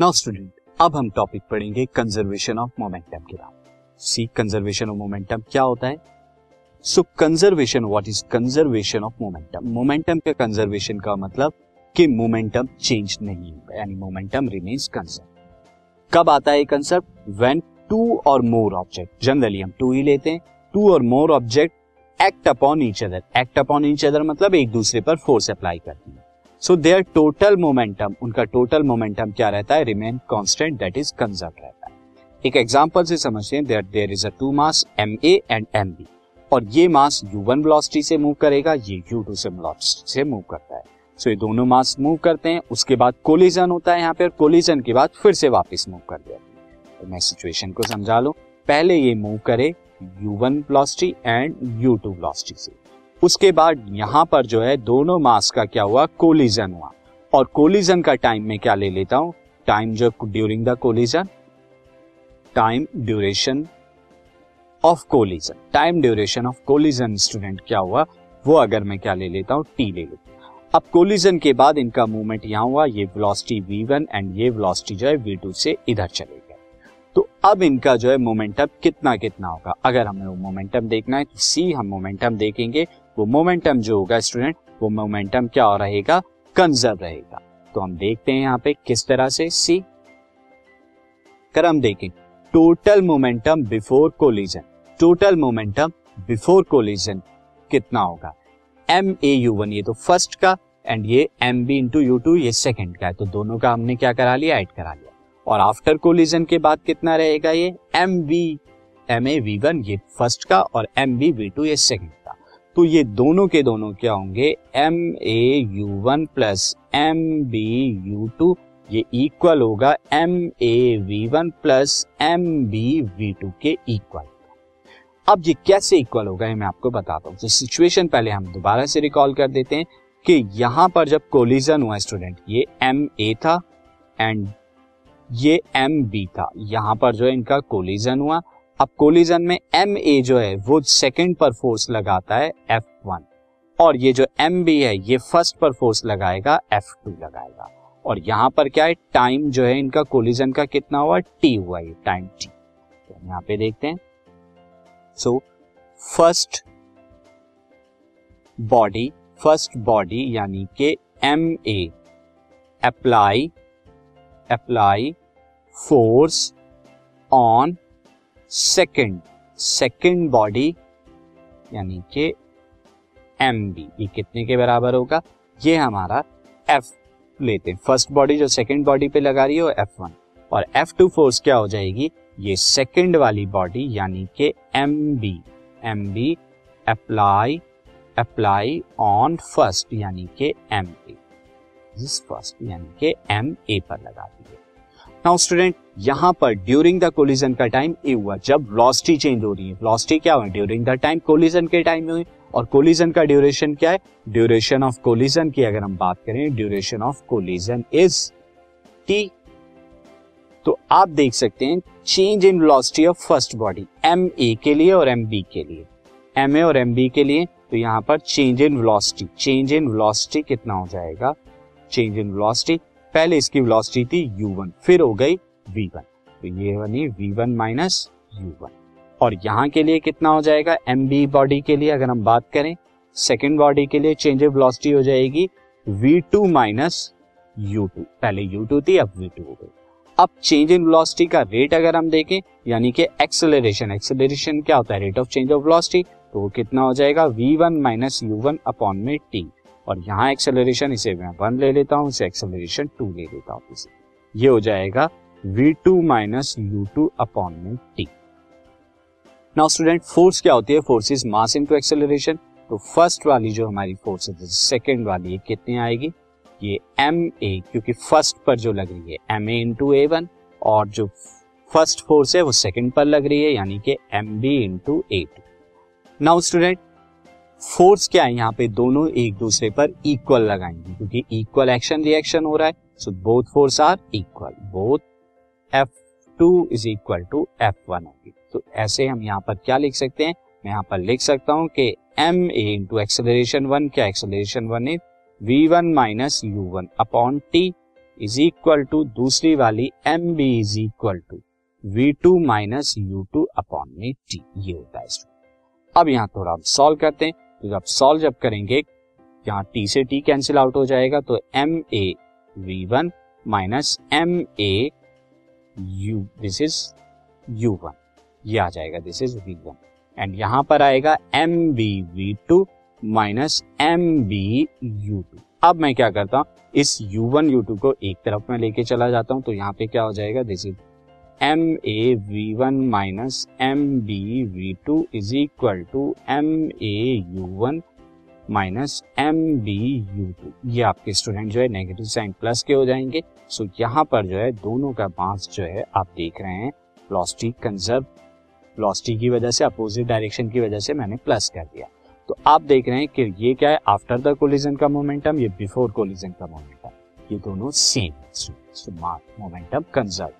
Now student अब हम topic पढ़ेंगे कंजर्वेशन ऑफ़ मोमेंटम के बारे सी कंजर्वेशन ऑफ़ मोमेंटम क्या होता है? So conservation what is conservation of momentum momentum के कंजर्वेशन का मतलब कि मोमेंटम चेंज नहीं होगा यानी मोमेंटम रिमेन्स कंजर्व कब आता है कंसेप्ट व्हेन टू और मोर ऑब्जेक्ट जनरली हम टू ही लेते हैं टू और more object act upon each other act upon each other मतलब एक दूसरे पर फोर्स अप्लाई करती है। सो देयर टोटल मोमेंटम उनका टोटल मोमेंटम क्या रहता है? Remain constant that is conserve रहता है। एक एग्जांपल से समझते हैं that there is a two mass M A and M B और ये मास यू वन वेलोसिटी से मूव करेगा ये यू टू से वेलोसिटी से मूव करता है। सो so, ये दोनों मास मूव करते हैं उसके बाद कोलिजन होता है यहाँ पे और कोलिजन के बाद फिर से वापस मूव कर दिया। तो मैं सिचुएशन को समझा लू। पहले ये मूव करे u one velocity and u two velocity से। उसके बाद यहाँ पर जो है दोनों मास का क्या हुआ? कोलिजन हुआ। और कोलिजन का टाइम में क्या ले लेता हूँ? टाइम जो during the collision time duration of collision time duration of collision student क्या हुआ? वो अगर मैं क्या ले लेता हूँ? टी ले लेता हूँ। अब कोलिजन के बाद इनका मूवमेंट यहाँ हुआ, ये वेलोसिटी v1 एंड ये वेलोसिटी जो है v2 से इधर चले गए। तो अब इनका जो है मोमेंटम कितना कितना होगा? अगर हमें वो मोमेंटम देखना है तो सी हम मोमेंटम देखेंगे। वो मोमेंटम जो होगा स्टूडेंट वो मोमेंटम क्या रहेगा? कंजर्व रहेगा। तो हम देखते हैं यहाँ पे किस तरह से सी कर हम देखें। Total momentum before collision total momentum before collision कितना होगा? एम ए यू वन ये तो फ़र्स्ट का एंड ये M B into u two ये सेकेंड का है। तो दोनों का हमने क्या करा लिया? ऐड करा लिया। और आफ्टर कोलिजन के बाद कितना रहेगा ये? M B M A V one ये फ़र्स्ट का, और एम बी वी टू ये सेकेंड तो ये दोनों के दोनों क्या होंगे? M A u one plus M B u two ये इक्वल होगा M A V one plus M B V two के इक्वल अब ये कैसे इक्वल होगा ये मैं आपको बताता हूँ। तो सिचुएशन पहले हम दोबारा से रिकॉल कर देते हैं कि यहाँ पर जब कोलिजन हुआ स्टूडेंट ये एम ए था एंड ये एम बी था। यहाँ पर जो इनका कोलिजन हुआ अब कोलिजन में एम ए जो है, वो सेकेंड पर फोर्स लगाता है एफ़ वन और ये जो एम बी है, ये फ़र्स्ट पर फोर्स लगाएगा एफ़ टू लगाएगा। और यहाँ पर क्या है टाइम जो है, इनका कोलिजन का कितना हुआ टी हुआ ये टाइम टी तो हम यहाँ पे देखते हैं। So first body first body यानी के M A apply apply force on second second body यानी कि एम बी ये कितने के बराबर होगा? ये हमारा एफ़ लेते हैं। फ़र्स्ट बॉडी जो सेकेंड बॉडी पे लगा रही है एफ़ वन और एफ़ टू फोर्स क्या हो जाएगी? ये सेकेंड वाली बॉडी यानी कि M B M B apply apply on first यानी कि एम ए फ़र्स्ट यानी कि एम ए पर लगा दी नाउ स्टूडेंट, यहाँ पर ड्यूरिंग द कोलिजन का टाइम ए हुआ जब वेलोसिटी चेंज हो रही है। वेलोसिटी क्या हुई ड्यूरिंग द टाइम कोलिजन के टाइम में और कोलिजन का ड्यूरेशन क्या है? ड्यूरेशन ऑफ़ कोलिजन की अगर हम बात करें duration of collision is T तो आप देख सकते हैं change in velocity of first body M A के लिए और एम बी के लिए। एम ए और एम बी के लिए तो यहाँ पर change in velocity change in velocity कितना हो जाएगा? चेंज इन वेलोसिटी पहले इसकी वेलोसिटी थी u1 वन फिर हो गई v1 तो ये बनी v1 माइनस यू वन और यहाँ के लिए कितना हो जाएगा? एम बी बॉडी के लिए अगर हम बात करें सेकेंड बॉडी के लिए चेंज ऑफ़ वेलोसिटी हो जाएगी v2 two minus you two पहले u2 थी, अब v2 हो गई। अब चेंज इन वेलोसिटी का रेट अगर हम देखें, यानी कि एक्सेलरेशन एक्सेलरेशन क्या होता है? Rate of change of velocity तो वो कितना हो जाएगा? v1 one minus u one upon में टी और यहाँ एक्सेलरेशन इसे मैं वन ले लेता हूँ, इसे एक्सेलरेशन टू ले लेता हूँ इसे। ये हो जाएगा v2 two minus u two upon में टी नाउ स्टूडेंट फोर्स क्या होती है? Force is mass into acceleration तो फ़र्स्ट वाली जो हमारी फोर्स है सेकेंड वाली कितनी आएगी? ये एम ए क्योंकि फ़र्स्ट पर जो लग रही है M A into A one और जो फ़र्स्ट फोर्स है, वो सेकेंड पर लग रही है, यानी कि M B into A two now student force क्या है यहाँ पे? दोनों एक दूसरे पर इक्वल लगाएँगे, क्योंकि इक्वल एक्शन रिएक्शन हो रहा है। So both force are equal both F two is equal to F one होगी। तो ऐसे हम यहाँ पर क्या लिख सकते हैं? मैं यहाँ पर लिख सकता हूँ कि M A into acceleration one क्या acceleration one is V one minus u one upon T is equal to दूसरी वाली M B is equal to V two minus u two upon में टी ये होता है। अब यहाँ थोड़ा हम सॉल्व करते हैं। तो जब सॉल्व जब करेंगे, यहाँ टी से टी कैंसिल आउट हो जाएगा तो M A V one minus M A u this is u one ये आ जाएगा this is V one and यहाँ पर आएगा M B V two minus M B u two अब मैं क्या करता हूँ? इस यू वन यू टू को एक तरफ़ में लेके चला जाता हूँ तो यहाँ पे क्या हो जाएगा? This is M A V one minus M B V two is equal to M A u one minus M B u two ये आपके स्टूडेंट जो है नेगेटिव साइन प्लस के हो जाएँगे। सो so, यहाँ पर जो है दोनों का मास जो है आप देख रहे हैं। प्लॉस्टिक कंजर्व प्लॉस्टिक की वजह से अपोजिट डायरेक्शन की वजह से मैंने प्लस कर दिया। तो आप देख रहे हैं कि ये क्या है? आफ्टर द कोलिजन का मोमेंटम ये बिफोर कोलिजन का मोमेंटम ये दोनों same momentum conserve